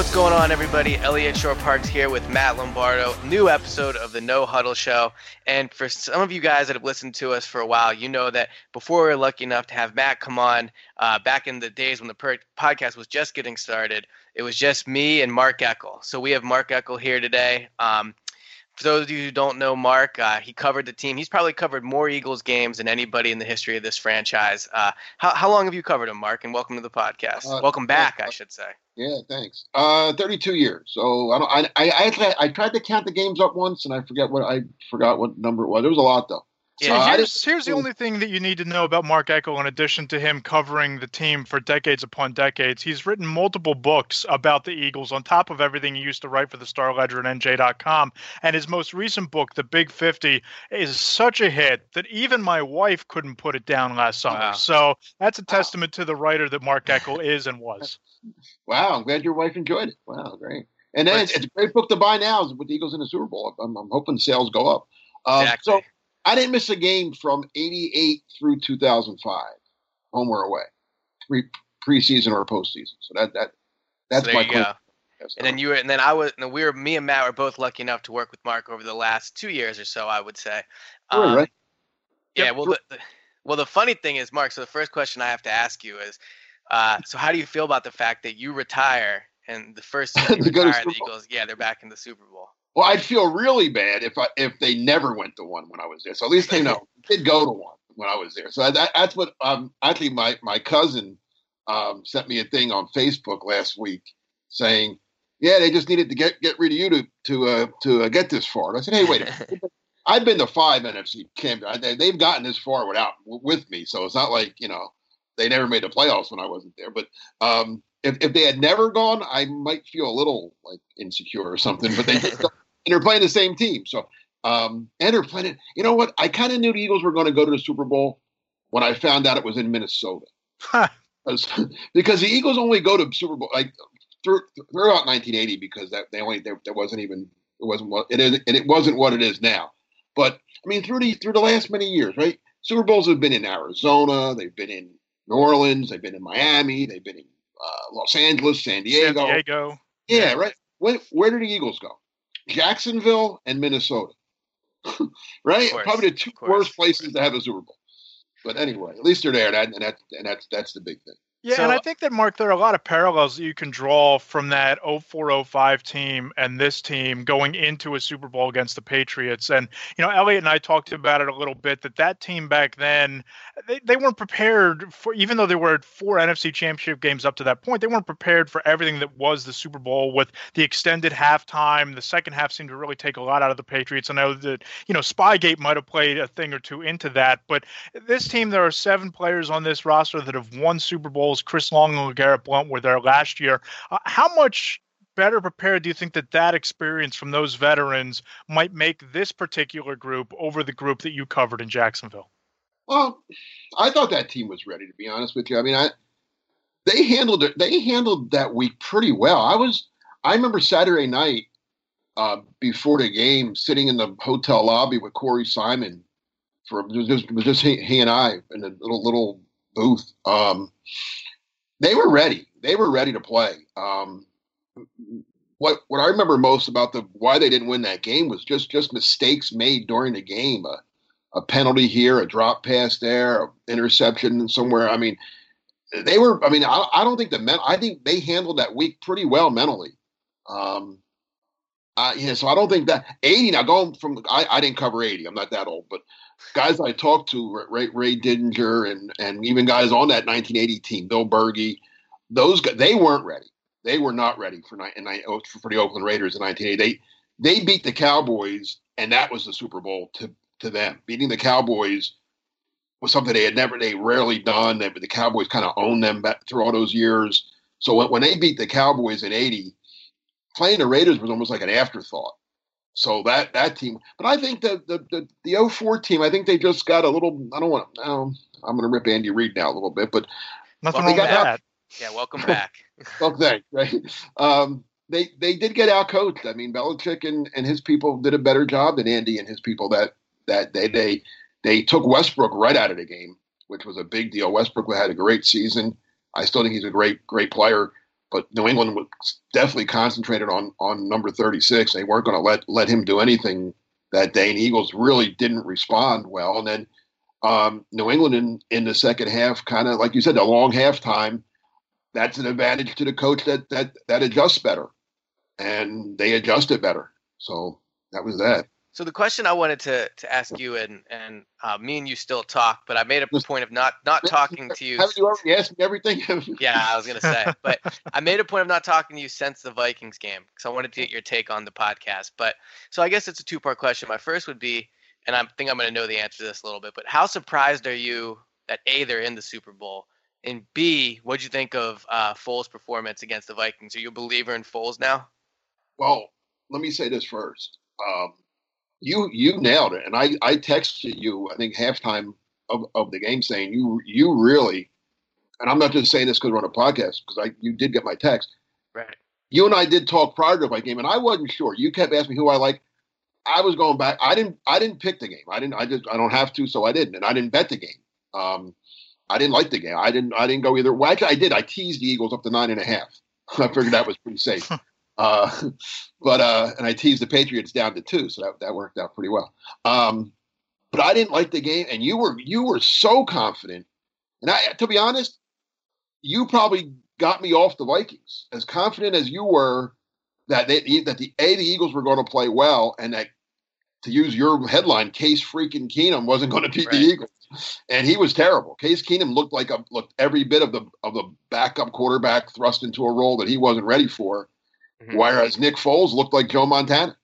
What's going on, everybody? Elliot Shorr-Parks here with Matt Lombardo. New episode of the No Huddle Show. And for some of you guys that have listened to us for a while, you know that before we were lucky enough to have Matt come on uh, back in the days when the per- podcast was just getting started, it was just me and Mark Eckel. So we have Mark Eckel here today. Um, for those of you who don't know Mark, uh, he covered the team. He's probably covered more Eagles games than anybody in the history of this franchise. Uh, how, how long have you covered him, Mark? And welcome to the podcast. Uh, welcome back, I should say. Yeah, thanks. Uh, 32 years. So I don't. I, I I actually I tried to count the games up once, and I forget what I forgot what number it was. It was a lot though. So Yeah, I here's, just- here's the only thing that you need to know about Mark Eckel, in addition to him covering the team for decades upon decades. He's written multiple books about the Eagles, on top of everything he used to write for the Star Ledger and NJ.com. And his most recent book, The Big 50, is such a hit that even my wife couldn't put it down last summer. Wow. So that's a testament to the writer that Mark Eckel is and was. Wow, I'm glad your wife enjoyed it. Wow, great. And then it's, it's a great book to buy now with the Eagles in the Super Bowl. I'm, I'm hoping sales go up. Um, Exactly. So I didn't miss a game from 88 through 2005, home or away, pre preseason or postseason. So that that that's so my you And then you were, and then I was, and we were, me and Matt were both lucky enough to work with Mark over the last two years or so, I would say. Sure, Um, right? Yeah. Yep. Well, the, the, well, the funny thing is, Mark. So the first question I have to ask you is, uh, so how do you feel about the fact that you retire and the first team you To go to retire, the Eagles, yeah, they're back in the Super Bowl. Well, I'd feel really bad if I if they never went to one when I was there. So at least they know did go to one when I was there. So that, that's what um actually my my cousin um sent me a thing on Facebook last week saying, yeah, they just needed to get get rid of you to to uh, to uh, get this far. And I said, hey, wait. a minute. I've been to five NFC. They- They've gotten this far without with me, so it's not like you know they never made the playoffs when I wasn't there. But um, if if they had never gone, I might feel a little like insecure or something. But they and they're playing the same team, so um, and they're playing. You know what? I kind of knew the Eagles were going to go to the Super Bowl when I found out it was in Minnesota. because, because the Eagles only go to Super Bowl like through, throughout 1980 because that they only there, there wasn't even it wasn't what it is and it wasn't what it is now. But I mean through the through the last many years, right? Super Bowls have been in Arizona, they've been in New Orleans, they've been in Miami, they've been in uh, Los Angeles, San San Diego. Diego. Yeah, right. When, where did the Eagles go? Jacksonville and Minnesota. right? Course, Probably the two course, worst places to have a Super Bowl. But anyway, at least they're there, that, and that and that's that's the big thing. Yeah, So- and I think that Mark, there are a lot of parallels that you can draw from that 0405 team and this team going into a Super Bowl against the Patriots. And you know, Elliot and I talked about it a little bit that that team back then they, they weren't prepared for even though there were four NFC championship games up to that point, they weren't prepared for everything that was the Super Bowl with the extended halftime. The second half seemed to really take a lot out of the Patriots. I know that, you know, Spygate might have played a thing or two into that, but this team, there are seven players on this roster that have won Super Bowls. Chris Long and LeGarrette Blunt were there last year. Uh, how much better prepared do you think that that experience from those veterans might make this particular group over the group that you covered in Jacksonville? Well, I thought that team was ready. To be honest with you, I mean, I they handled it. They handled that week pretty well. I was. I remember Saturday night uh, before the game, sitting in the hotel lobby with Corey Simon. For it was just, it was just he, he and I in a little little booth. Um, they were ready. They were ready to play. Um, what what I remember most about the why they didn't win that game was just just mistakes made during the game. Uh, a penalty here, a drop pass there, an interception somewhere. I mean, they were. I mean, I, I don't think the men. I think they handled that week pretty well mentally. Um, uh, yeah, so I don't think that eighty. Now going from, I, I didn't cover eighty. I'm not that old, but guys I talked to, Ray, Ray Didinger, and and even guys on that 1980 team, Bill Bergey, those guys, they weren't ready. They were not ready for ni- in ni- oh, for the Oakland Raiders in 1980. They they beat the Cowboys, and that was the Super Bowl to to them. Beating the Cowboys was something they had never, they rarely done. They, the Cowboys kind of owned them back through all those years. So when, when they beat the Cowboys in '80, playing the Raiders was almost like an afterthought. So that that team, but I think the the the, the 04 team, I think they just got a little. I don't want. I don't, I'm going to rip Andy Reid now a little bit, but Nothing Well, wrong they with got that. Yeah, welcome back. well, thanks. Right? Um, they they did get out coached. I mean, Belichick and, and his people did a better job than Andy and his people that that they they they took Westbrook right out of the game, which was a big deal. Westbrook had a great season. I still think he's a great great player. But New England was definitely concentrated on on number 36. They weren't going to let let him do anything that day, and Eagles really didn't respond well. And then um, New England in in the second half, kind of like you said, a long halftime. That's an advantage to the coach that that that adjusts better, and they adjusted better. So that was that. So the question I wanted to to ask you, and and uh, me and you still talk, but I made a point of not not talking to you. Haven't you already asked me everything? yeah, I was gonna say, but I made a point of not talking to you since the Vikings game because I wanted to get your take on the podcast. But so I guess it's a two part question. My first would be, and I think I'm gonna know the answer to this a little bit, but how surprised are you that a they're in the Super Bowl? And B, what'd you think of uh, Foles' performance against the Vikings? Are you a believer in Foles now? Well, let me say this first. Um, you you nailed it. And I I texted you I think halftime of, of the game saying you you really, and I'm not just saying this because we're on a podcast because I you did get my text. Right. You and I did talk prior to my game, and I wasn't sure. You kept asking me who I like. I was going back. I didn't. I didn't pick the game. I didn't. I just. I don't have to, so I didn't. And I didn't bet the game. Um, I didn't like the game. I didn't. I didn't go either. Well, actually, I did. I teased the Eagles up to nine and a half. I figured that was pretty safe. Uh, but uh, and I teased the Patriots down to two, so that, that worked out pretty well. Um, but I didn't like the game, and you were you were so confident. And I, to be honest, you probably got me off the Vikings as confident as you were that they that the a the Eagles were going to play well, and that to use your headline, Case freaking Keenum wasn't going to beat right. the Eagles, and he was terrible. Case Keenum looked like a looked every bit of the of the backup quarterback thrust into a role that he wasn't ready for Mm-hmm. Whereas Nick Foles looked like Joe Montana.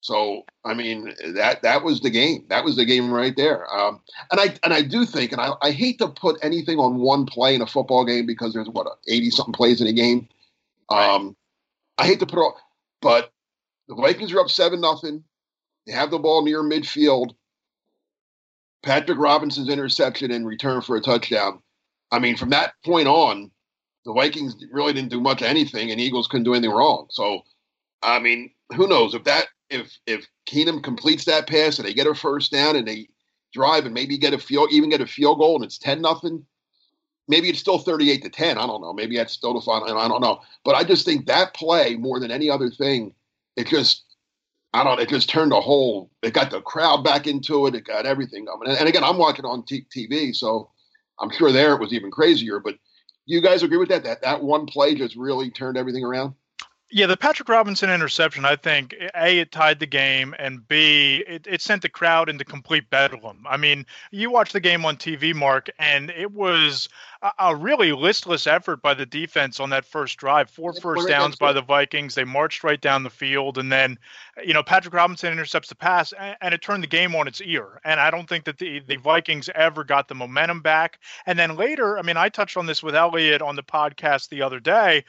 So I mean that that was the game. That was the game right there. Um, and I and I do think, and I, I hate to put anything on one play in a football game because there's what eighty something plays in a game. Um, I hate to put all, but the Vikings are up seven nothing. They have the ball near midfield. Patrick Robinson's interception in return for a touchdown. I mean, from that point on, the Vikings really didn't do much anything, and Eagles couldn't do anything wrong. So, I mean, who knows if that if if Keenum completes that pass and they get a first down and they drive and maybe get a field even get a field goal and it's ten nothing. Maybe it's still thirty-eight to ten. I don't know. Maybe that's still the final. I don't know. But I just think that play more than any other thing, it just I don't. It just turned a whole. It got the crowd back into it. It got everything going. And, and again, I'm watching on t- TV, so I'm sure there it was even crazier. But you guys agree with that? That that one play just really turned everything around. Yeah, the Patrick Robinson interception, I think, A, it tied the game, and B, it, it sent the crowd into complete bedlam. I mean, you watch the game on TV, Mark, and it was a, a really listless effort by the defense on that first drive. Four first downs by the Vikings. They marched right down the field, and then, you know, Patrick Robinson intercepts the pass, and, and it turned the game on its ear. And I don't think that the, the Vikings ever got the momentum back. And then later, I mean, I touched on this with Elliot on the podcast the other day.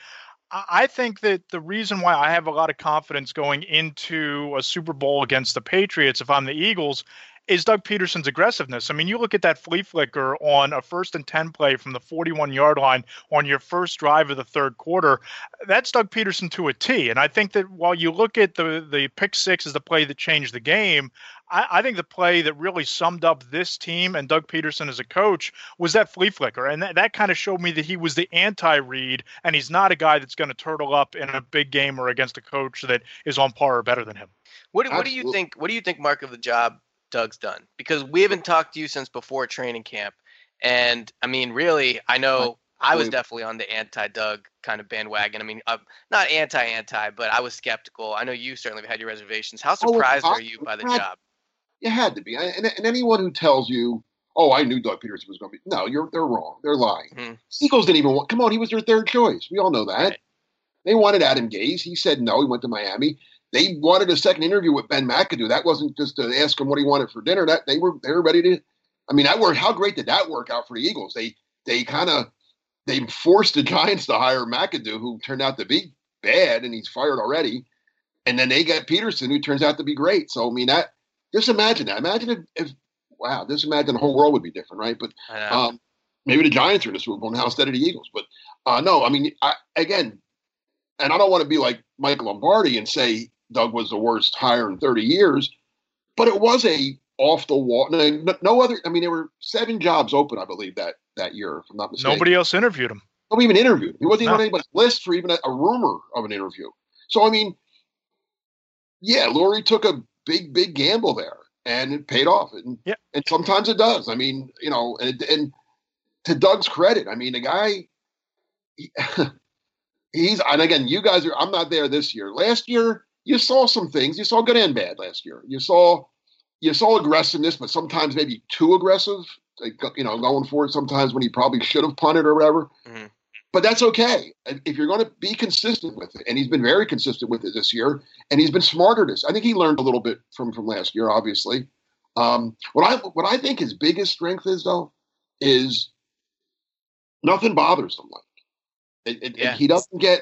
I think that the reason why I have a lot of confidence going into a Super Bowl against the Patriots, if I'm the Eagles, is Doug Pederson's aggressiveness. I mean, you look at that flea flicker on a first and 10 play from the 41 yard line on your first drive of the third quarter. That's Doug Pederson to a T. And I think that while you look at the, the pick six as the play that changed the game, I, I, think the play that really summed up this team and Doug Pederson as a coach was that flea flicker. And that, that kind of showed me that he was the anti Reid and he's not a guy that's going to turtle up in a big game or against a coach that is on par or better than him. What, what do you think? What do you think, Mark, of the job Doug's done because we haven't talked to you since before training camp. And I mean, really, I know I was definitely on the anti-Doug kind of bandwagon. I mean, uh, not anti-anti, but I was skeptical. I know you certainly had your reservations. How oh, surprised oh, are you by the had, job? You had to be, and, and, anyone who tells you, "Oh, I knew Doug Pederson was going to be," no, you're they're wrong. They're lying. Mm-hmm. Eagles didn't even want. Come on, he was their third choice. We all know that. Right. They wanted Adam Gase. He said no. He went to Miami they wanted a second interview with Ben McAdoo. That wasn't just to ask him what he wanted for dinner. That they were they were ready to. I mean, that worked. How great did that work out for the Eagles? They they kind of they forced the Giants to hire McAdoo, who turned out to be bad, and he's fired already. And then they get Pederson, who turns out to be great. So I mean, that just imagine that. Imagine if, if wow, just imagine the whole world would be different, right? But um, maybe the Giants are in the Super Bowl now instead of the Eagles. But uh, no, I mean, I, again, and I don't want to be like Mike Lombardi and say Doug was the worst hire in 30 years, but it was a off the wall. No, other. I mean, there were seven jobs open, I believe that that year, if I'm not mistaken. Nobody else interviewed him. nobody even interviewed. He wasn't even on anybody's list for even a, a rumor of an interview. So I mean, yeah, Lurie took a big, big gamble there, and it paid off. And yeah. and sometimes it does. I mean, you know, and and to Doug's credit, I mean, the guy. He, he's and again, you guys are. I'm not there this year. Last year, you saw some things. You saw good and bad last year. You saw you saw aggressiveness, but sometimes maybe too aggressive. Like, you know, going for it sometimes when he probably should have punted or whatever. Mm-hmm. But that's okay if you're going to be consistent with it. And he's been very consistent with it this year, and he's been smarter this. I think he learned a little bit from from last year, obviously. Um, what I what I think his biggest strength is though is nothing bothers him. Like it, it, yeah. he doesn't get,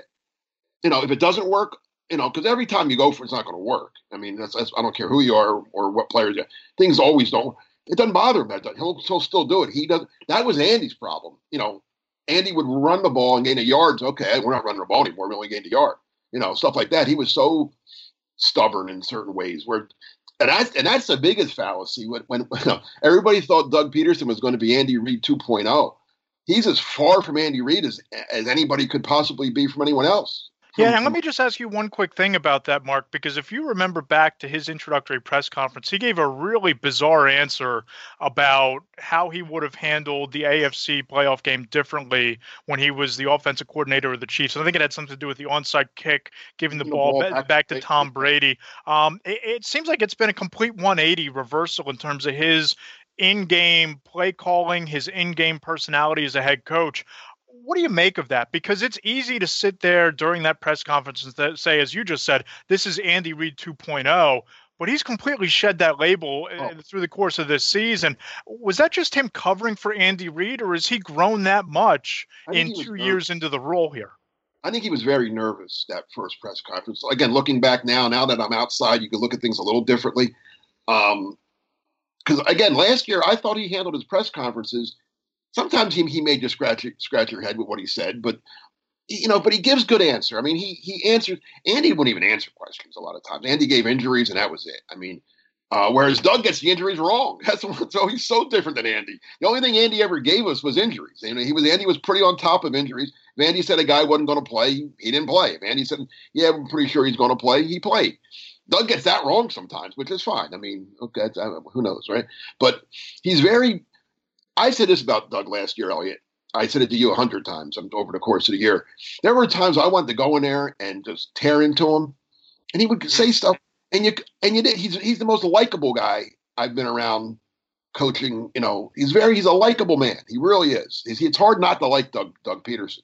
you know, if it doesn't work, you know, because every time you go for it, it's not going to work. I mean, that's, that's, I don't care who you are or what players. You are. Things always don't. It doesn't bother him. He'll, he'll still do it. He does. That was Andy's problem. You know, Andy would run the ball and gain a yard. Okay, we're not running the ball anymore. We only gained a yard. You know, stuff like that. He was so stubborn in certain ways. Where, and that's and that's the biggest fallacy. When when you know, everybody thought Doug Pederson was going to be Andy Reid 2.0, he's as far from Andy Reid as as anybody could possibly be from anyone else. Yeah, and let me just ask you one quick thing about that, Mark, because if you remember back to his introductory press conference, he gave a really bizarre answer about how he would have handled the AFC playoff game differently when he was the offensive coordinator of the Chiefs. And I think it had something to do with the onside kick, giving the, the ball, ball back, back, to Tom Brady. Um, it, it seems like it's been a complete 180 reversal in terms of his in-game play calling, his in-game personality as a head coach what do you make of that? Because it's easy to sit there during that press conference and say, as you just said, this is Andy Reid 2.0, but he's completely shed that label uh, oh. through the course of this season. Was that just him covering for Andy Reid, or has he grown that much in two years into the role here? I think he was very nervous that first press conference. Again, looking back now, now that I'm outside, you can look at things a little differently. Um, because again, last year I thought he handled his press conferences sometimes he, he may just scratch scratch your head with what he said, but you know, but he gives good answer. I mean, he he answers. Andy wouldn't even answer questions a lot of times. Andy gave injuries, and that was it. I mean, uh, whereas Doug gets the injuries wrong. That's so he's so different than Andy. The only thing Andy ever gave us was injuries. You know, he was Andy was pretty on top of injuries. If Andy said a guy wasn't going to play, he, he didn't play. If Andy said, "Yeah, I'm pretty sure he's going to play," he played. Doug gets that wrong sometimes, which is fine. I mean, okay, who knows, right? But he's very I said this about Doug last year, Elliot. I said it to you a hundred times over the course of the year. There were times I wanted to go in there and just tear into him, and he would say mm-hmm. stuff. And you and you did. He's he's the most likable guy I've been around coaching. You know, he's very he's a likable man. He really is. It's, it's hard not to like Doug Doug Pederson.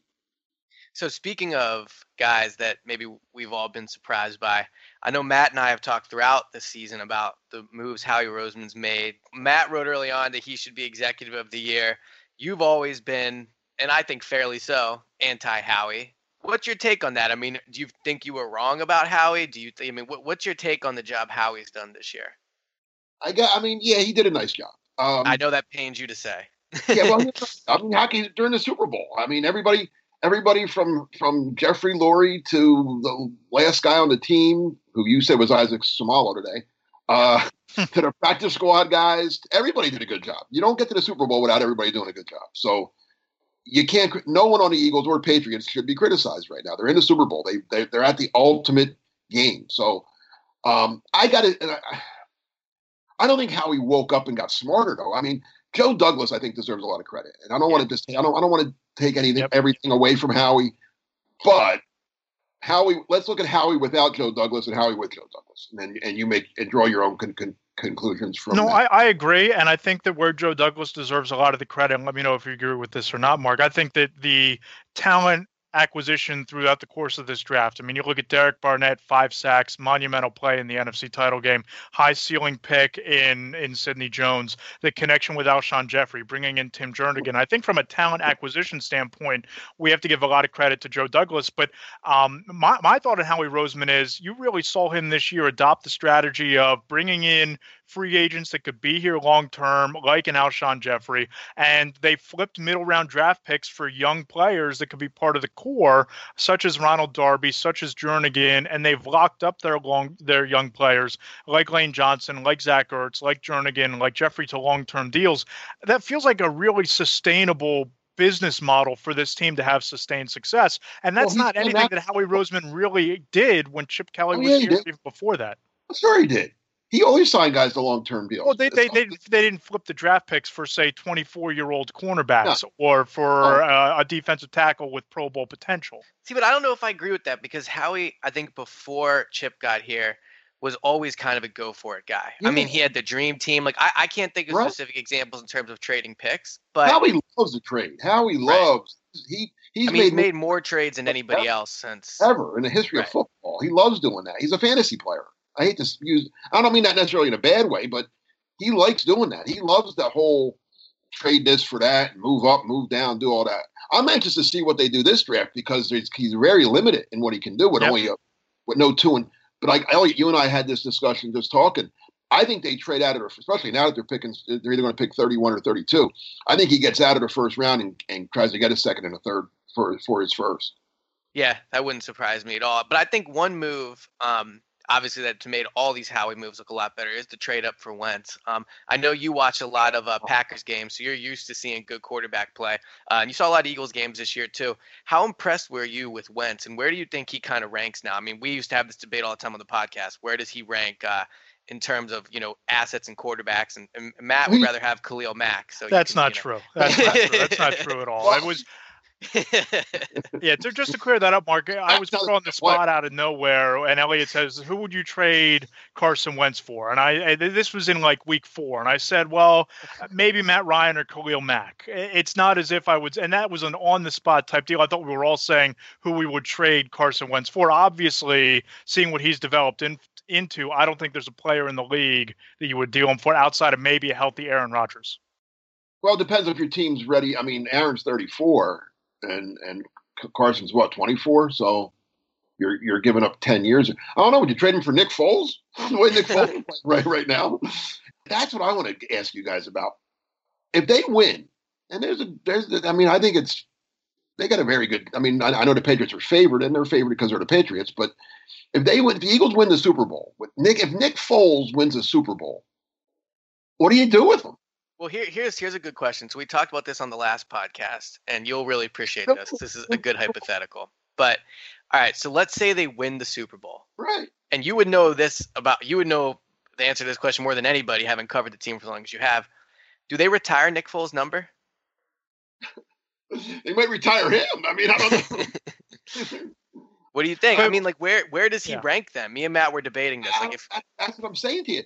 So speaking of guys that maybe we've all been surprised by, I know Matt and I have talked throughout the season about the moves Howie Roseman's made. Matt wrote early on that he should be executive of the year. You've always been, and I think fairly so, anti Howie. What's your take on that? I mean, do you think you were wrong about Howie? Do you? Th- I mean, what, what's your take on the job Howie's done this year? I got. I mean, yeah, he did a nice job. Um, I know that pains you to say. yeah, well, I mean, hockey during the Super Bowl. I mean, everybody everybody from from Jeffrey Lurie to the last guy on the team, who you said was Isaac Seumalo today, uh, to the practice squad guys. Everybody did a good job. You don't get to the Super Bowl without everybody doing a good job. So you can't. No one on the Eagles or Patriots should be criticized right now. They're in the Super Bowl. They, they they're at the ultimate game. So um, I got it. I, I don't think Howie woke up and got smarter though. I mean, Joe Douglas, I think, deserves a lot of credit, and I don't yeah. want to just I don't I don't want to take anything yep. everything away from Howie, but Howie. Let's look at Howie without Joe Douglas and Howie with Joe Douglas, and then and you make and draw your own con, con, conclusions from. No, I, I agree, and I think that where Joe Douglas deserves a lot of the credit. And let me know if you agree with this or not, Mark. I think that the talent acquisition throughout the course of this draft. I mean, you look at Derek Barnett, five sacks, monumental play in the NFC title game, high ceiling pick in in Sidney Jones, the connection with Alshon Jeffery, bringing in Tim Jernigan. I think from a talent acquisition standpoint, we have to give a lot of credit to Joe Douglas. But um, my, my thought on Howie Roseman is you really saw him this year adopt the strategy of bringing in free agents that could be here long term, like an Alshon Jeffery, and they flipped middle round draft picks for young players that could be part of the core, such as Ronald Darby, such as Jernigan, and they've locked up their long their young players like Lane Johnson, like Zach Ertz, like Jernigan, like Jeffery to long term deals. That feels like a really sustainable business model for this team to have sustained success. And that's Well, not anything that- Howie Roseman really did when Chip Kelly Oh, was yeah, he here even before that. Sure, he did. He always signed guys to long term deals. Well, they they, they they didn't flip the draft picks for say 24 year old cornerbacks or for Oh. uh, a defensive tackle with Pro Bowl potential. See, but I don't know if I agree with that because Howie, I think before Chip got here, was always kind of a go for it guy. I mean, he had the dream team. Like I, I can't think of Right. specific examples in terms of trading picks, but Howie loves the trade. Howie Right. loves he he's I mean, he's made, made more trades than anybody ever. else since. ever in the history Right. of football. He loves doing that. He's a fantasy player. I hate to use. I don't mean that necessarily in a bad way, but he likes doing that. He loves the whole trade this for that, move up, move down, do all that. I'm anxious to see what they do this draft because there's, he's very limited in what he can do with Yep. only a, with no two and. But like Elliot, you and I had this discussion just talking. I think they trade out of, the- especially now that they're picking, they're either going to pick 31 or 32. I think he gets out of the first round and, and tries to get a second and a third for for his first. Yeah, that wouldn't surprise me at all. But I think one move, um, obviously that's made all these Howie moves look a lot better is the trade up for Wentz. Um, I know you watch a lot of uh, Packers games, so you're used to seeing good quarterback play, uh, and you saw a lot of Eagles games this year too. How impressed were you with Wentz, and where do you think he kind of ranks now? I mean, we used to have this debate all the time on the podcast. Where does he rank? Uh, in terms of you know assets and quarterbacks, and, and Matt would rather have Khalil Mack. So That's can, not you true. That's not true. That's not true at all. It was know. yeah. To, just to clear that up, Mark, I was put on the what- spot out of nowhere, and Elliot says, "Who would you trade Carson Wentz for?" And I, I this was in like week four, and I said, "Well, uh, maybe Matt Ryan or Khalil Mack." It's not as if I would, and that was an on the spot type deal. I thought we were all saying who we would trade Carson Wentz for. Obviously, seeing what he's developed in, into, I don't think there's a player in the league that you would deal him for outside of maybe a healthy Aaron Rodgers. Well, it depends if your team's ready. I mean, Aaron's 34 and and Carson's what 24, so you're you're giving up 10 years. I don't know. Would you trade him for Nick Foles? the way Nick Foles right right now. That's what I want to ask you guys about. If they win, and there's a there's I mean I think it's they got a very good. I mean I, I know the Patriots are favored and they're favored because they're the Patriots, but if they win, if the Eagles win the Super Bowl, with Nick if Nick Foles wins the Super Bowl, what do you do with him? Well, here, here's here's a good question. So we talked about this on the last podcast, and you'll really appreciate this. This is a good hypothetical. But all right, so let's say they win the Super Bowl, Right. and you would know this about you would know the answer to this question more than anybody, having covered the team for as long as you have. Do they retire Nick Foles' number? They might retire him. I mean, I don't know. What do you think? I mean, like where where does he Yeah. rank them? Me and Matt were debating this. Like if that's what I'm saying to you.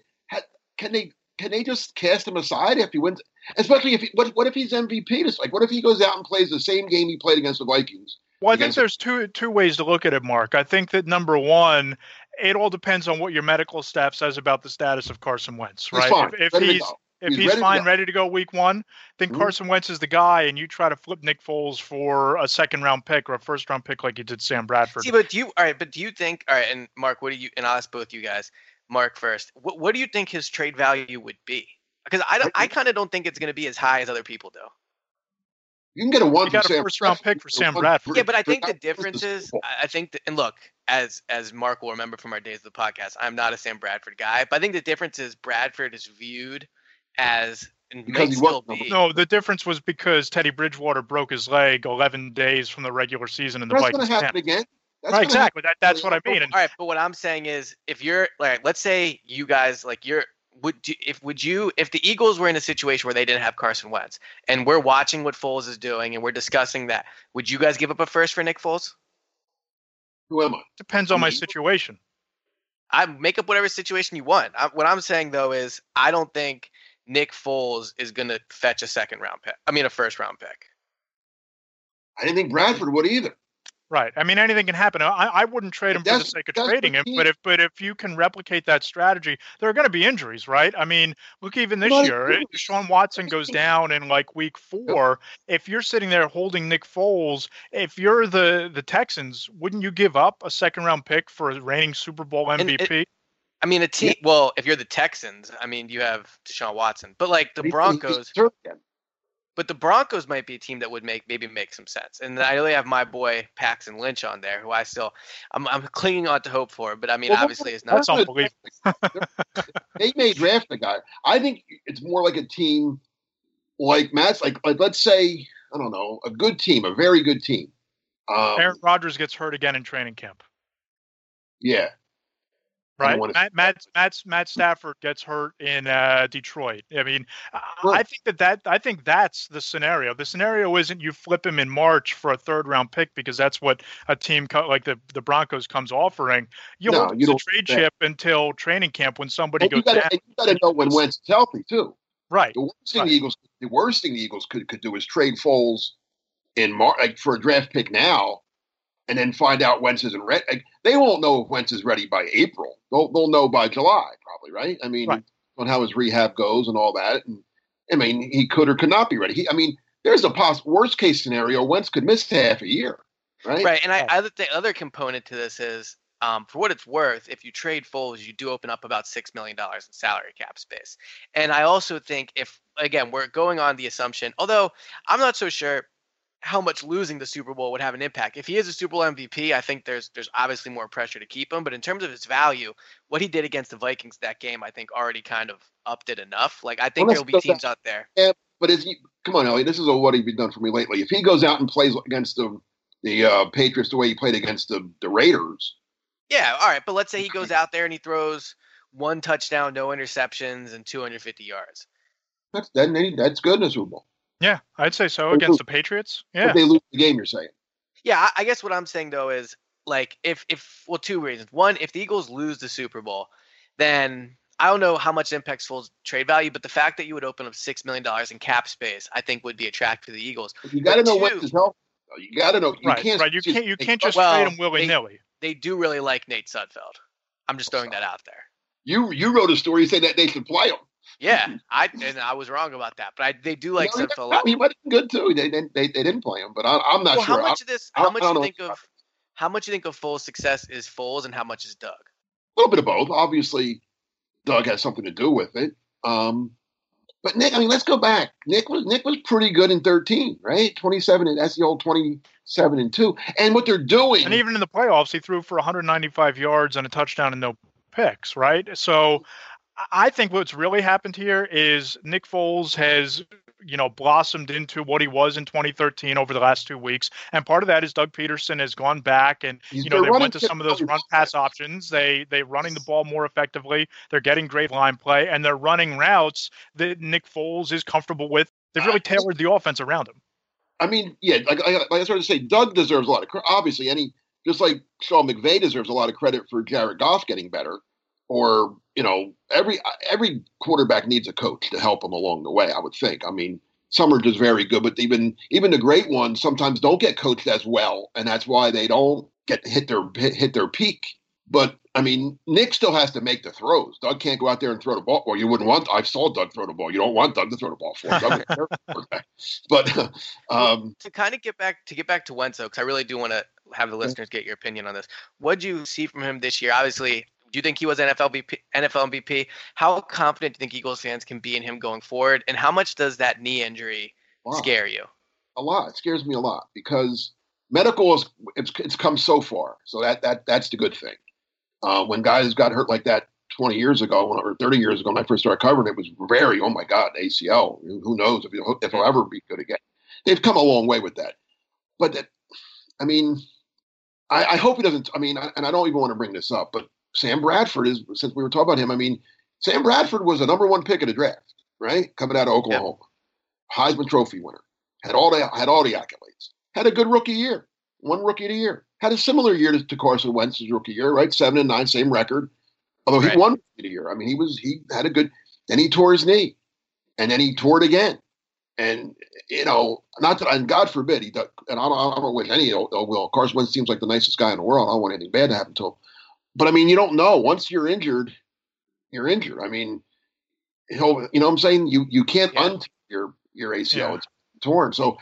Can they can they just cast him aside if he wins? Especially if he, what what if he's MVP? It's like what if he goes out and plays the same game he played against the Vikings? Well, I think there's two two ways to look at it, Mark. I think that number one, it all depends on what your medical staff says about the status of Carson Wentz, right? fine. If, if he's if He's he's, ready fine, go. ready to go week one, then Mhm. Carson Wentz is the guy, and you try to flip Nick Foles for a second round pick or a first round pick like you did Sam Bradford. see, but do you all right? But do you think all right? And Mark, what do you? And I'll ask both you guys. Mark first. What what do you think his trade value would be? Because I I kind of don't think it's going to be as high as other people do. You can get a one. You got from a Sam first-round pick for Sam Bradford. Yeah, but I think the Bradford difference is, I I think, that, and look, as as Mark will remember from our days of the podcast, I'm not a Sam Bradford guy, but I think the difference is Bradford is viewed as and Because may he still be. no, the difference was because Teddy Bridgewater broke his leg 11 days from the regular season and the That's going to happen camp. again. That's Right, exactly. That, that's what I mean. And All right, but what I'm saying is, if you're like, let's say you guys like you're would you, if would you if the Eagles were in a situation where they didn't have Carson Wentz and we're watching what Foles is doing and we're discussing that, would you guys give up a first for Nick Foles? Who am I? depends on my situation. I make up whatever situation you want. I, what I'm saying though is, I don't think Nick Foles is going to fetch a second round pick. I mean, a first round pick. I didn't think Bradford would either. Right. I mean, anything can happen. I, I wouldn't trade him for the sake of trading the him, but if but if you can replicate that strategy, there are going to be injuries, right? I mean, look even this Well, year, yeah. Deshaun Watson goes down in like week four. If you're sitting there holding Nick Foles, if you're the the Texans, wouldn't you give up a second round pick for a reigning Super Bowl And it- MVP? I mean, a team. Well, if you're the Texans, I mean, you have Deshaun Watson, but like the He- he- he's Broncos, hurt again. But the Broncos might be a team that would make maybe make some sense. And I really have my boy Paxton Lynch on there, who I still I'm I'm clinging on to hope for, but I mean, Well, obviously, it's not. That's unbelievable. they may draft the guy. I think it's more like a team like Matt's. Like, like let's say I don't know, a good team, a very good team. Um, Aaron Rodgers gets hurt again in training camp. Yeah, right? Matt, Matt, Matt, Matt Stafford gets hurt in uh, Detroit. I mean, right. I think that, that I think that's the scenario. The scenario isn't you flip him in March for a third round pick because that's what a team co- like the, the Broncos comes offering. You no, hold you trade chip until training camp when somebody and goes. You got to know when Wentz is healthy too. Right. The worst thing right. the Eagles, the worst thing the Eagles could could do is trade Foles in March like for a draft pick now and then find out Wentz isn't ready. They won't know if Wentz is ready by April. They'll, they'll know by July, probably, right? I mean, right. on how his rehab goes and all that. And I mean, he could or could not be ready. He, I mean, there's a poss- worst case scenario. Wentz could miss half a year, right? Right. And I, I the other component to this is, um, for what it's worth, if you trade Foles, you do open up about six million dollars in salary cap space. And I also think if again we're going on the assumption, although I'm not so sure how much losing the Super Bowl would have an impact. If he is a Super Bowl MVP, I think there's there's obviously more pressure to keep him. But in terms of his value, what he did against the Vikings that game, I think already kind of upped it enough. Like I think well, there'll be teams out there. Yeah, but is he? Come on, Elliot. This is what he's done for me lately. If he goes out and plays against the the uh, Patriots the way he played against the the Raiders. Yeah, all right. But let's say he goes out there and he throws one touchdown, no interceptions, and 250 yards. That's that, that's good in a Super Bowl. Yeah, I'd say so against the Patriots. Yeah, if they lose the game. You're saying? Yeah, I guess what I'm saying though is like if if well two reasons. One, if the Eagles lose the Super Bowl, then I don't know how much impacts full trade value, but the fact that you would open up six million dollars in cap space, I think would be attractive to the Eagles. You got to know what is healthy. You got to know. You right, can't. Right. You can't. You can't just well, trade him willy nilly. They, they, do really like Nate Sudfeld. I'm just throwing that out there. You you wrote a story saying that they should play him. Yeah, I and I was wrong about that, but I, they do like no, Sudfeld. He might have good too. They didn't they, they didn't play him, but I, am not well, sure. How much I, of this? How much do you think of? How much you think of Foles' success is Foles, and how much is Doug? A little bit of both. Obviously, Doug has something to do with it. Um, but Nick, I mean, let's go back. Nick was Nick was pretty good in 13, right? 27, and that's the old 27 and two. And what they're doing, and even in the playoffs, he threw for 195 yards and a touchdown and no picks, right? So I think what's really happened here is Nick Foles has you know blossomed into what he was in 2013 over the last two weeks. And part of that is Doug Pederson has gone back and you know they went to some of those run pass options. They they running the ball more effectively. They're getting great line play and they're running routes that Nick Foles is comfortable with. They've really tailored the offense around him. I mean yeah like, like I started to say Doug deserves a lot of credit obviously any just like Sean McVay deserves a lot of credit for Jared Goff getting better or you know every every quarterback needs a coach to help them along the way i would think i mean some are just very good but even even the great ones sometimes don't get coached as well and that's why they don't get hit their hit, hit their peak but I mean, Nick still has to make the throws. Doug can't go out there and throw the ball. Well, you wouldn't want. I saw Doug throw the ball. You don't want Doug to throw the ball for. Doug but um, to kind of get back to get back to Wenzel, because I really do want to have the listeners get your opinion on this. What do you see from him this year? Obviously, do you think he was NFL MVP, NFL MVP? How confident do you think Eagles fans can be in him going forward? And how much does that knee injury scare you? A lot. It scares me a lot because medical is it's, it's come so far. So that that that's the good thing. Uh, when guys got hurt like that 20 years ago or 30 years ago when I first started covering it was very oh my god ACL. Who knows if he'll, if he'll ever be good again? They've come a long way with that. But that, I mean, I, I hope he doesn't. I mean, I, and I don't even want to bring this up, but Sam Bradford is since we were talking about him. I mean, Sam Bradford was a number one pick in the draft, right? Coming out of Oklahoma, Heisman Trophy winner, had all the had all the accolades, had a good rookie year, one rookie of the year, had a similar year to, to Carson Wentz's rookie year, right? Seven and nine, same record. Although right. he won the year, I mean, he was he had a good. Then he tore his knee, and then he tore it again. And you know, not that, and God forbid he does, and I don't, I don't wish any ill will. Carson Wentz seems like the nicest guy in the world. I don't want anything bad to happen to him. But I mean, you don't know. Once you're injured, you're injured. I mean, he'll, you know what I'm saying? You you can't yeah. your your ACL. Yeah. It's torn. So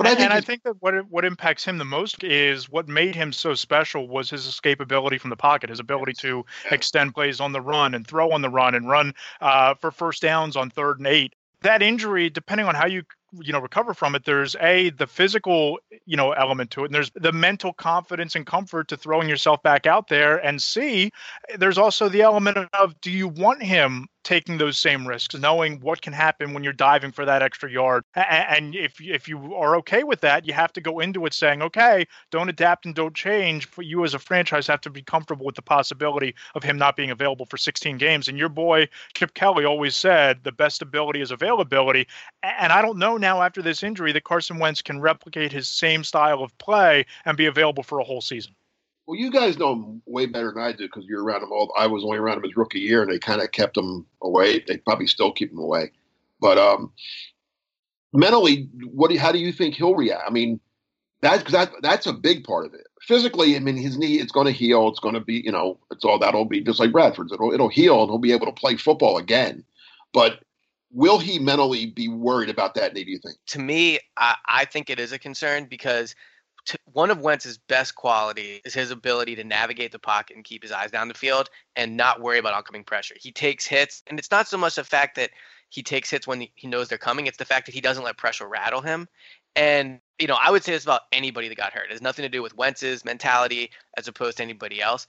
but I think and I think that what what impacts him the most is what made him so special was his escapability from the pocket, his ability to extend plays on the run and throw on the run and run uh, for first downs on third and eight. That injury, depending on how you you know recover from it there's a the physical you know element to it and there's the mental confidence and comfort to throwing yourself back out there and c there's also the element of do you want him taking those same risks, knowing what can happen when you're diving for that extra yard. And if if you are okay with that, you have to go into it saying, okay, don't adapt and don't change. But you as a franchise have to be comfortable with the possibility of him not being available for 16 games. And your boy Chip Kelly always said the best ability is availability. And I don't know now after this injury that Carson Wentz can replicate his same style of play and be available for a whole season. Well, you guys know him way better than I do because you're around him all. I was only around him his rookie year, and they kind of kept him away. They probably still keep him away, but um, mentally, what? Do, how do you think he'll react? I mean, that's that that's a big part of it. Physically, I mean, his knee it's going to heal. It's going to be, you know, it's all that'll be just like Bradford's. It'll it'll heal, and he'll be able to play football again. But will he mentally be worried about that knee? Do you think? To me, I, I think it is a concern because t- one of Wentz's best quality is his ability to navigate the pocket and keep his eyes down the field and not worry about oncoming pressure. He takes hits, and it's not so much the fact that he takes hits when he knows they're coming. It's the fact that he doesn't let pressure rattle him. And you know, I would say this about anybody that got hurt. It has nothing to do with Wentz's mentality as opposed to anybody else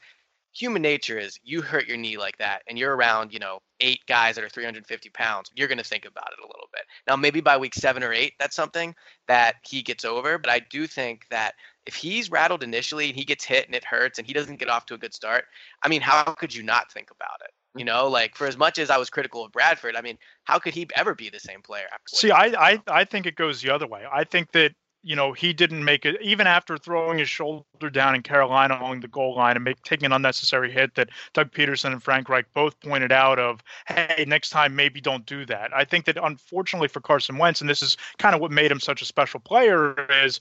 human nature is you hurt your knee like that and you're around, you know, eight guys that are 350 pounds, you're going to think about it a little bit. Now, maybe by week seven or eight, that's something that he gets over. But I do think that if he's rattled initially and he gets hit and it hurts and he doesn't get off to a good start, I mean, how could you not think about it? You know, like for as much as I was critical of Bradford, I mean, how could he ever be the same player? See, I, I I think it goes the other way. I think that you know, he didn't make it even after throwing his shoulder down in Carolina along the goal line and make, taking an unnecessary hit that Doug Pederson and Frank Reich both pointed out of, hey, next time maybe don't do that. I think that unfortunately for Carson Wentz, and this is kind of what made him such a special player, is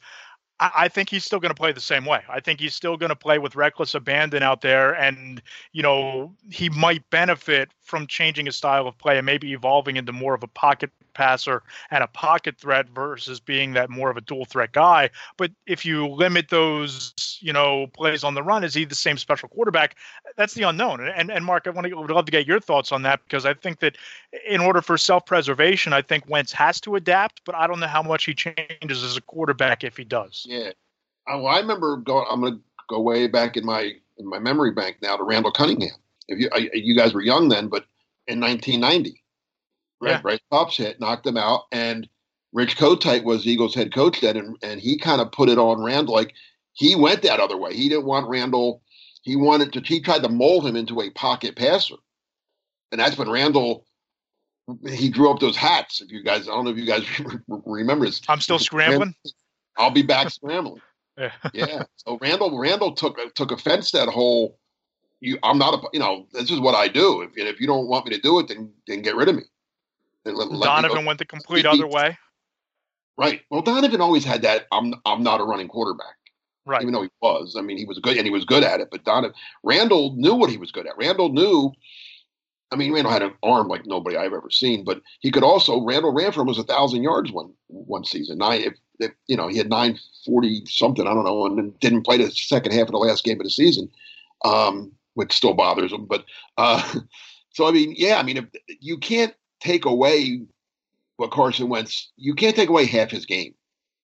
I, think he's still going to play the same way. I think he's still going to play with reckless abandon out there, and you know he might benefit from changing his style of play and maybe evolving into more of a pocket passer and a pocket threat versus being that more of a dual threat guy. But if you limit those, you know, plays on the run, is he the same special quarterback? That's the unknown. And and Mark, I want to would love to get your thoughts on that because I think that in order for self preservation, I think Wentz has to adapt, but I don't know how much he changes as a quarterback if he does. Yeah. Well, I remember going. I'm going to go way back in my in my memory bank now to Randall Cunningham. If you I, you guys were young then, but in 1990, right? Yeah. Right. Paup's hit, knocked him out, and Rich Kotite was Eagles head coach then, and, and he kind of put it on Randall. Like he went that other way. He didn't want Randall. He wanted to. He tried to mold him into a pocket passer, and that's when Randall. He drew up those hats. If you guys, I don't know if you guys remember this. I'm still scrambling. I'll be back scrambling. yeah. yeah. So Randall, Randall took took offense that whole. You, I'm not a. You know, this is what I do. If if you don't want me to do it, then then get rid of me. Donovan went the complete other way. Right. Well, Donovan always had that. I'm I'm not a running quarterback. Right. Even though he was, I mean, he was good and he was good at it. But Donovan, Randall knew what he was good at. Randall knew. I mean, Randall had an arm like nobody I've ever seen, but he could also. Randall ran for almost a thousand yards one one season. Nine, if, if you know, he had nine forty something. I don't know, and didn't play the second half of the last game of the season, um, which still bothers him. But uh, so I mean, yeah, I mean, if you can't take away what Carson Wentz. You can't take away half his game.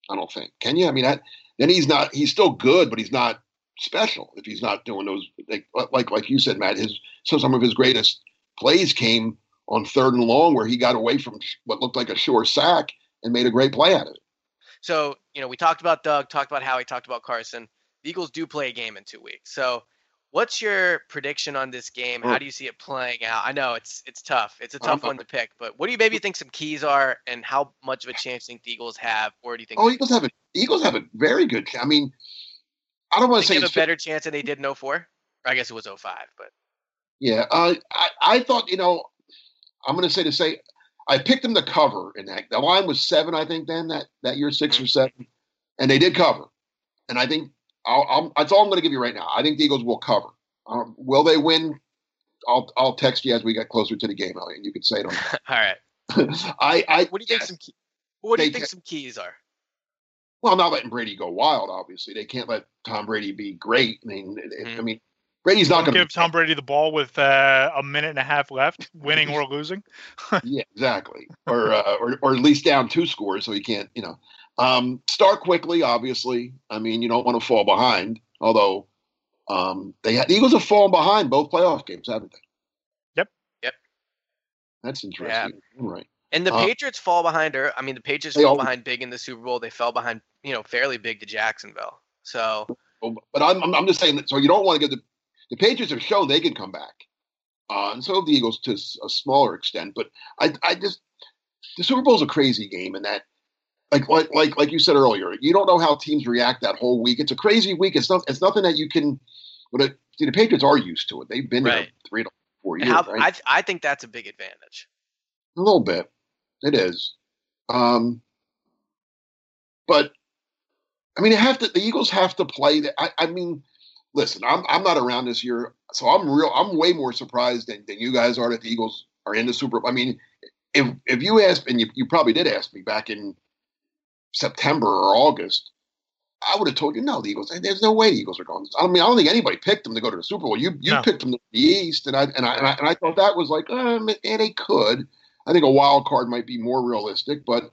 I don't think. Can you? I mean, that, then he's not. He's still good, but he's not special if he's not doing those. Like like like you said, Matt. His so some of his greatest plays came on third and long where he got away from what looked like a sure sack and made a great play out of it. So you know, we talked about Doug, talked about how he talked about Carson. The Eagles do play a game in two weeks, so What's your prediction on this game? How do you see it playing out? I know it's it's tough. It's a tough one to pick, but what do you maybe think some keys are, and how much of a chance do you think the Eagles have, or do you think? Oh, Eagles have a Eagles have a very good. Chance. I mean, I don't want to say have a better chance than they did in 04? I guess it was 05, but yeah, uh, I I thought you know I'm going to say to say I picked them to cover in that the line was seven I think then that that year 6 mm-hmm. or seven, and they did cover, and I think I'll, I'll, that's all I'm going to give you right now. I think the Eagles will cover. Um, will they win? I'll I'll text you as we get closer to the game, Elliot. You can say it on. all right. I, I what do you think some key, what do you think some keys are? Well, not letting Brady go wild. Obviously, they can't let Tom Brady be great. I mean, mm-hmm. I mean, Brady's not going to give Tom Brady the ball with uh, a minute and a half left, winning or losing. yeah, exactly. Or, uh, or or at least down two scores, so he can't. You know, um, start quickly, obviously. I mean, you don't want to fall behind. Although um, they had, the Eagles have fallen behind both playoff games, haven't they? Yep. Yep. That's interesting. Yeah. Right. And the uh, Patriots fall behind her. I mean, the Patriots fell behind big in the Super Bowl. They fell behind, you know, fairly big to Jacksonville. So, but I'm, I'm just saying that. So you don't want to get the the Patriots have shown they can come back, uh, and so have the Eagles to a smaller extent. But I, I just the Super Bowl is a crazy game, and that like like like like you said earlier, you don't know how teams react that whole week. It's a crazy week. It's not. It's nothing that you can. But it, see, the Patriots are used to it. They've been right. there three to four years. How, right? I I think that's a big advantage. A little bit, it is. Um, but I mean, have to. The Eagles have to play. The, I, I mean, listen, I'm I'm not around this year, so I'm real. I'm way more surprised than, than you guys are that the Eagles are in the Super. I mean, if if you asked, and you, you probably did ask me back in September or August, I would have told you no. The Eagles. There's no way the Eagles are going. I mean, I don't think anybody picked them to go to the Super Bowl. You you no. picked them to the East, and I and I and I, and I thought that was like, um, and they could. I think a wild card might be more realistic, but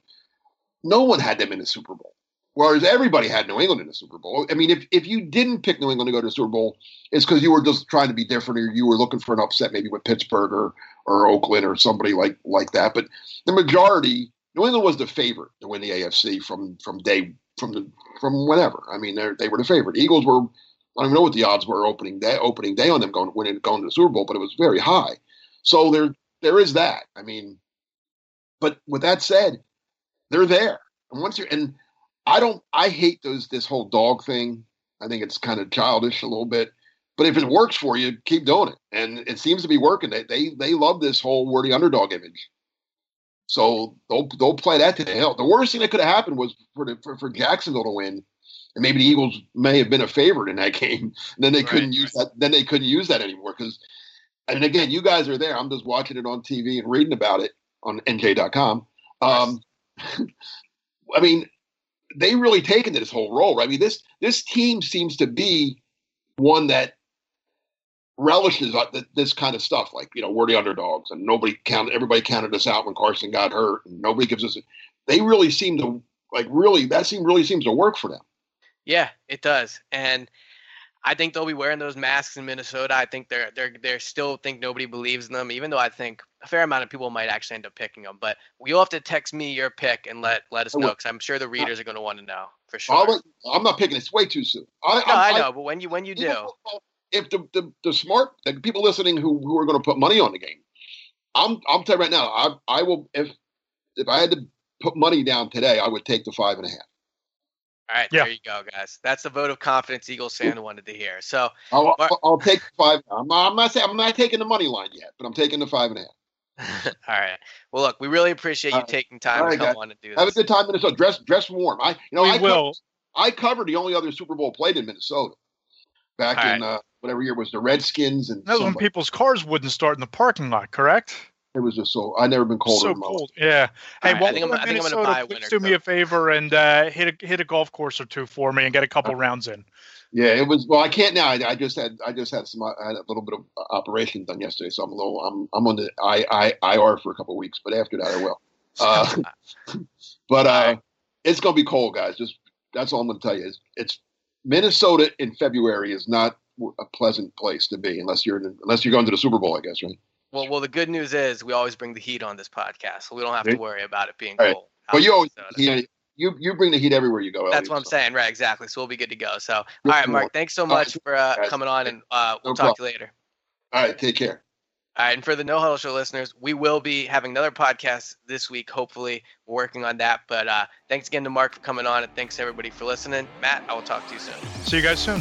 no one had them in the Super Bowl. Whereas everybody had New England in the Super Bowl. I mean, if, if you didn't pick New England to go to the Super Bowl, it's because you were just trying to be different or you were looking for an upset maybe with Pittsburgh or, or Oakland or somebody like like that. But the majority, New England was the favorite to win the AFC from from day from the from whenever. I mean, they were the favorite. Eagles were I don't even know what the odds were opening day opening day on them going winning going to the Super Bowl, but it was very high. So there there is that. I mean, but with that said, they're there. And once you're and I don't. I hate those this whole dog thing. I think it's kind of childish a little bit. But if it works for you, keep doing it. And it seems to be working. They they they love this whole wordy underdog image. So they'll they'll play that to the hill. The worst thing that could have happened was for the, for, for Jacksonville to win, and maybe the Eagles may have been a favorite in that game. And then they right, couldn't use that. Then they couldn't use that anymore because. And again, you guys are there. I'm just watching it on TV and reading about it on NJ.com. Um, I mean, they really taken this whole role. Right? I mean, this this team seems to be one that relishes uh, this kind of stuff, like you know, we're the underdogs, and nobody counted. Everybody counted us out when Carson got hurt, and nobody gives us. A, they really seem to like really that seem really seems to work for them. Yeah, it does, and I think they'll be wearing those masks in Minnesota. I think they're they're they're still think nobody believes in them, even though I think a fair amount of people might actually end up picking them. But you'll have to text me your pick and let let us know because I'm sure the readers are going to want to know for sure. I'm not picking. It's way too soon. I, no, I, I know, but when you when you do, if the the, the smart the people listening who who are going to put money on the game, I'm I'm telling you right now, I I will if if I had to put money down today, I would take the five and a half. All right, yeah. there you go, guys. That's the vote of confidence Eagles fan wanted to hear. So I'll, I'll, I'll take five. I'm not, I'm not saying I'm not taking the money line yet, but I'm taking the five and a half. All right. Well, look, we really appreciate you taking time right, to come guys. on and do this. Have a good time, Minnesota. Dress dress warm. I you know we I will. Covered, I covered the only other Super Bowl played in Minnesota back All in uh, whatever year was the Redskins and. That was when people's cars wouldn't start in the parking lot, correct? It was just so I never been colder. So cold, yeah. Hey, right, well, I think I'm, I think I'm gonna buy a winner. Please do me a favor and uh, hit a hit a golf course or two for me and get a couple uh, rounds in. Yeah, it was. Well, I can't now. I, I, just had I just had some I had a little bit of operation done yesterday, so I'm a little I'm I'm on the I, I IR for a couple weeks, but after that I will. Uh, but uh, it's gonna be cold, guys. Just that's all I'm gonna tell you. Is it's Minnesota in February is not a pleasant place to be unless you're unless you're going to the Super Bowl, I guess, right? Well, well, the good news is we always bring the heat on this podcast, so we don't have to worry about it being cold. Well, you always yeah, you you bring the heat everywhere you go. That's what I'm so. saying, right? Exactly. So we'll be good to go. So, all right, Mark, thanks so much for uh, coming on, and uh, we'll no talk to you later. All right, take care. All right, and for the No Huddle Show listeners, we will be having another podcast this week. Hopefully, we're working on that. But uh, thanks again to Mark for coming on, and thanks everybody for listening. Matt, I will talk to you soon. See you guys soon.